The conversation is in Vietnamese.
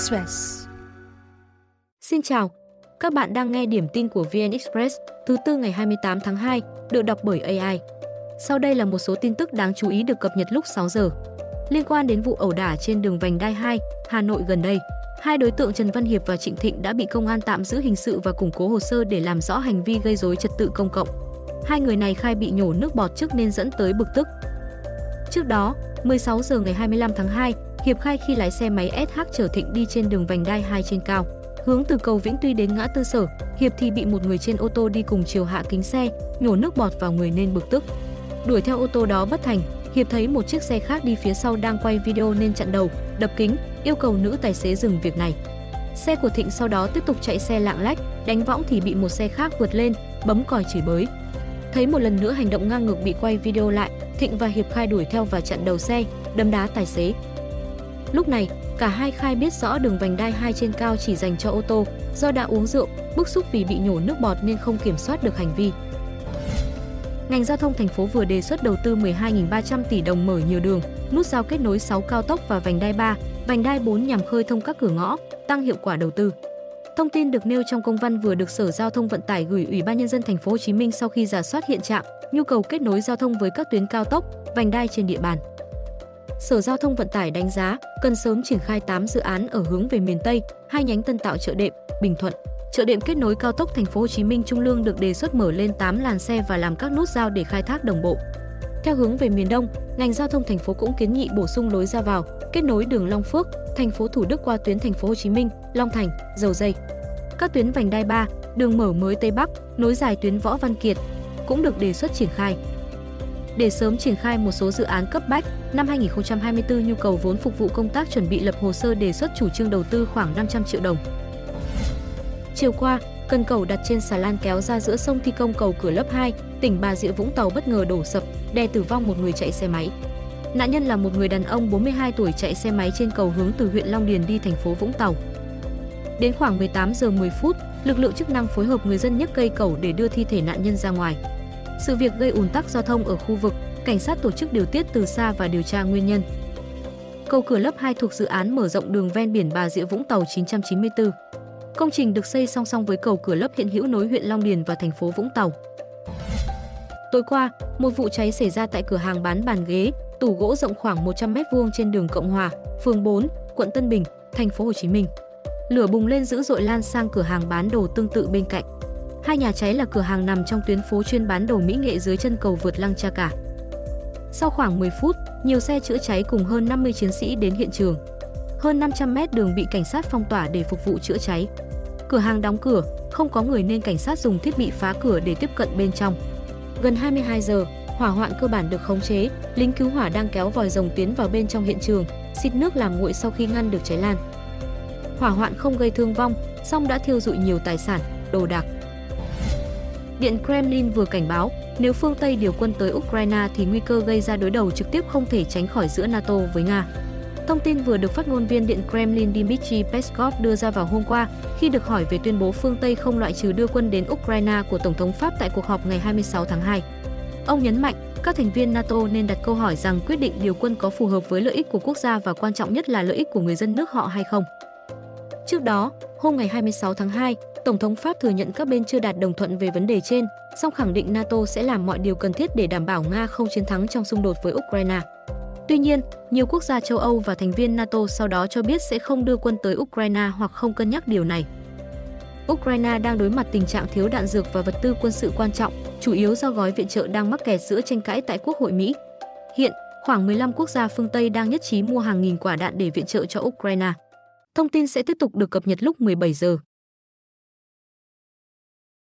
Express. Xin chào, các bạn đang nghe điểm tin của VN Express thứ tư ngày 28 tháng 2, được đọc bởi AI. Sau đây là một số tin tức đáng chú ý được cập nhật lúc 6 giờ. Liên quan đến vụ ẩu đả trên đường vành đai 2, Hà Nội gần đây, hai đối tượng Trần Văn Hiệp và Trịnh Thịnh đã bị công an tạm giữ hình sự và củng cố hồ sơ để làm rõ hành vi gây rối trật tự công cộng. Hai người này khai bị nhổ nước bọt trước nên dẫn tới bực tức. Trước đó, 16 giờ ngày 25 tháng 2, Hiệp khai khi lái xe máy SH chở Thịnh đi trên đường vành đai 2 trên cao, hướng từ cầu Vĩnh Tuy đến ngã tư sở, Hiệp thì bị một người trên ô tô đi cùng chiều hạ kính xe, nhổ nước bọt vào người nên bực tức. Đuổi theo ô tô đó bất thành, Hiệp thấy một chiếc xe khác đi phía sau đang quay video nên chặn đầu, đập kính, yêu cầu nữ tài xế dừng việc này. Xe của Thịnh sau đó tiếp tục chạy xe lạng lách, đánh võng thì bị một xe khác vượt lên, bấm còi chửi bới. Thấy một lần nữa hành động ngang ngược bị quay video lại, Thịnh và Hiệp khai đuổi theo và chặn đầu xe, đâm đá tài xế. Lúc này, cả hai khai biết rõ đường vành đai 2 trên cao chỉ dành cho ô tô, do đã uống rượu, bức xúc vì bị nhổ nước bọt nên không kiểm soát được hành vi. Ngành giao thông thành phố vừa đề xuất đầu tư 12.300 tỷ đồng mở nhiều đường, nút giao kết nối 6 cao tốc và vành đai 3, vành đai 4 nhằm khơi thông các cửa ngõ, tăng hiệu quả đầu tư. Thông tin được nêu trong công văn vừa được Sở Giao thông Vận tải gửi Ủy ban nhân dân thành phố Hồ Chí Minh sau khi giả soát hiện trạng, nhu cầu kết nối giao thông với các tuyến cao tốc, vành đai trên địa bàn. Sở Giao thông Vận tải đánh giá cần sớm triển khai 8 dự án ở hướng về miền Tây, hai nhánh Tân Tạo chợ đệm, Bình Thuận. Chợ đệm kết nối cao tốc thành phố Hồ Chí Minh Trung Lương được đề xuất mở lên 8 làn xe và làm các nút giao để khai thác đồng bộ. Theo hướng về miền Đông, ngành giao thông thành phố cũng kiến nghị bổ sung lối ra vào, kết nối đường Long Phước, thành phố Thủ Đức qua tuyến thành phố Hồ Chí Minh, Long Thành, Dầu Dây. Các tuyến vành đai 3, đường mở mới Tây Bắc, nối dài tuyến Võ Văn Kiệt cũng được đề xuất triển khai. Để sớm triển khai một số dự án cấp bách, năm 2024 nhu cầu vốn phục vụ công tác chuẩn bị lập hồ sơ đề xuất chủ trương đầu tư khoảng 500 triệu đồng. Chiều qua, cần cầu đặt trên xà lan kéo ra giữa sông thi công cầu cửa lớp 2, tỉnh Bà Rịa Vũng Tàu bất ngờ đổ sập, đè tử vong một người chạy xe máy. Nạn nhân là một người đàn ông 42 tuổi chạy xe máy trên cầu hướng từ huyện Long Điền đi thành phố Vũng Tàu. Đến khoảng 18 giờ 10 phút, lực lượng chức năng phối hợp người dân nhấc cây cầu để đưa thi thể nạn nhân ra ngoài. Sự việc gây ùn tắc giao thông ở khu vực, cảnh sát tổ chức điều tiết từ xa và điều tra nguyên nhân. Cầu cửa lớp 2 thuộc dự án mở rộng đường ven biển Bà Rịa Vũng Tàu 994. Công trình được xây song song với cầu cửa lớp hiện hữu nối huyện Long Điền và thành phố Vũng Tàu. Tối qua, một vụ cháy xảy ra tại cửa hàng bán bàn ghế, tủ gỗ rộng khoảng 100 m2 trên đường Cộng Hòa, phường 4, quận Tân Bình, thành phố Hồ Chí Minh. Lửa bùng lên dữ dội lan sang cửa hàng bán đồ tương tự bên cạnh. Hai nhà cháy là cửa hàng nằm trong tuyến phố chuyên bán đồ mỹ nghệ dưới chân cầu vượt Lăng Cha Cả. Sau khoảng 10 phút, nhiều xe chữa cháy cùng hơn 50 chiến sĩ đến hiện trường. Hơn 500 mét đường bị cảnh sát phong tỏa để phục vụ chữa cháy. Cửa hàng đóng cửa, không có người nên cảnh sát dùng thiết bị phá cửa để tiếp cận bên trong. Gần 22 giờ, hỏa hoạn cơ bản được khống chế, lính cứu hỏa đang kéo vòi rồng tiến vào bên trong hiện trường, xịt nước làm nguội sau khi ngăn được cháy lan. Hỏa hoạn không gây thương vong, song đã thiêu dụi nhiều tài sản, đồ đạc. Điện Kremlin vừa cảnh báo, nếu phương Tây điều quân tới Ukraine thì nguy cơ gây ra đối đầu trực tiếp không thể tránh khỏi giữa NATO với Nga. Thông tin vừa được phát ngôn viên Điện Kremlin Dmitry Peskov đưa ra vào hôm qua khi được hỏi về tuyên bố phương Tây không loại trừ đưa quân đến Ukraine của Tổng thống Pháp tại cuộc họp ngày 26 tháng 2. Ông nhấn mạnh, các thành viên NATO nên đặt câu hỏi rằng quyết định điều quân có phù hợp với lợi ích của quốc gia và quan trọng nhất là lợi ích của người dân nước họ hay không. Trước đó, hôm ngày 26 tháng 2, Tổng thống Pháp thừa nhận các bên chưa đạt đồng thuận về vấn đề trên, song khẳng định NATO sẽ làm mọi điều cần thiết để đảm bảo Nga không chiến thắng trong xung đột với Ukraine. Tuy nhiên, nhiều quốc gia châu Âu và thành viên NATO sau đó cho biết sẽ không đưa quân tới Ukraine hoặc không cân nhắc điều này. Ukraine đang đối mặt tình trạng thiếu đạn dược và vật tư quân sự quan trọng, chủ yếu do gói viện trợ đang mắc kẹt giữa tranh cãi tại Quốc hội Mỹ. Hiện, khoảng 15 quốc gia phương Tây đang nhất trí mua hàng nghìn quả đạn để viện trợ cho Ukraine. Thông tin sẽ tiếp tục được cập nhật lúc 17 giờ.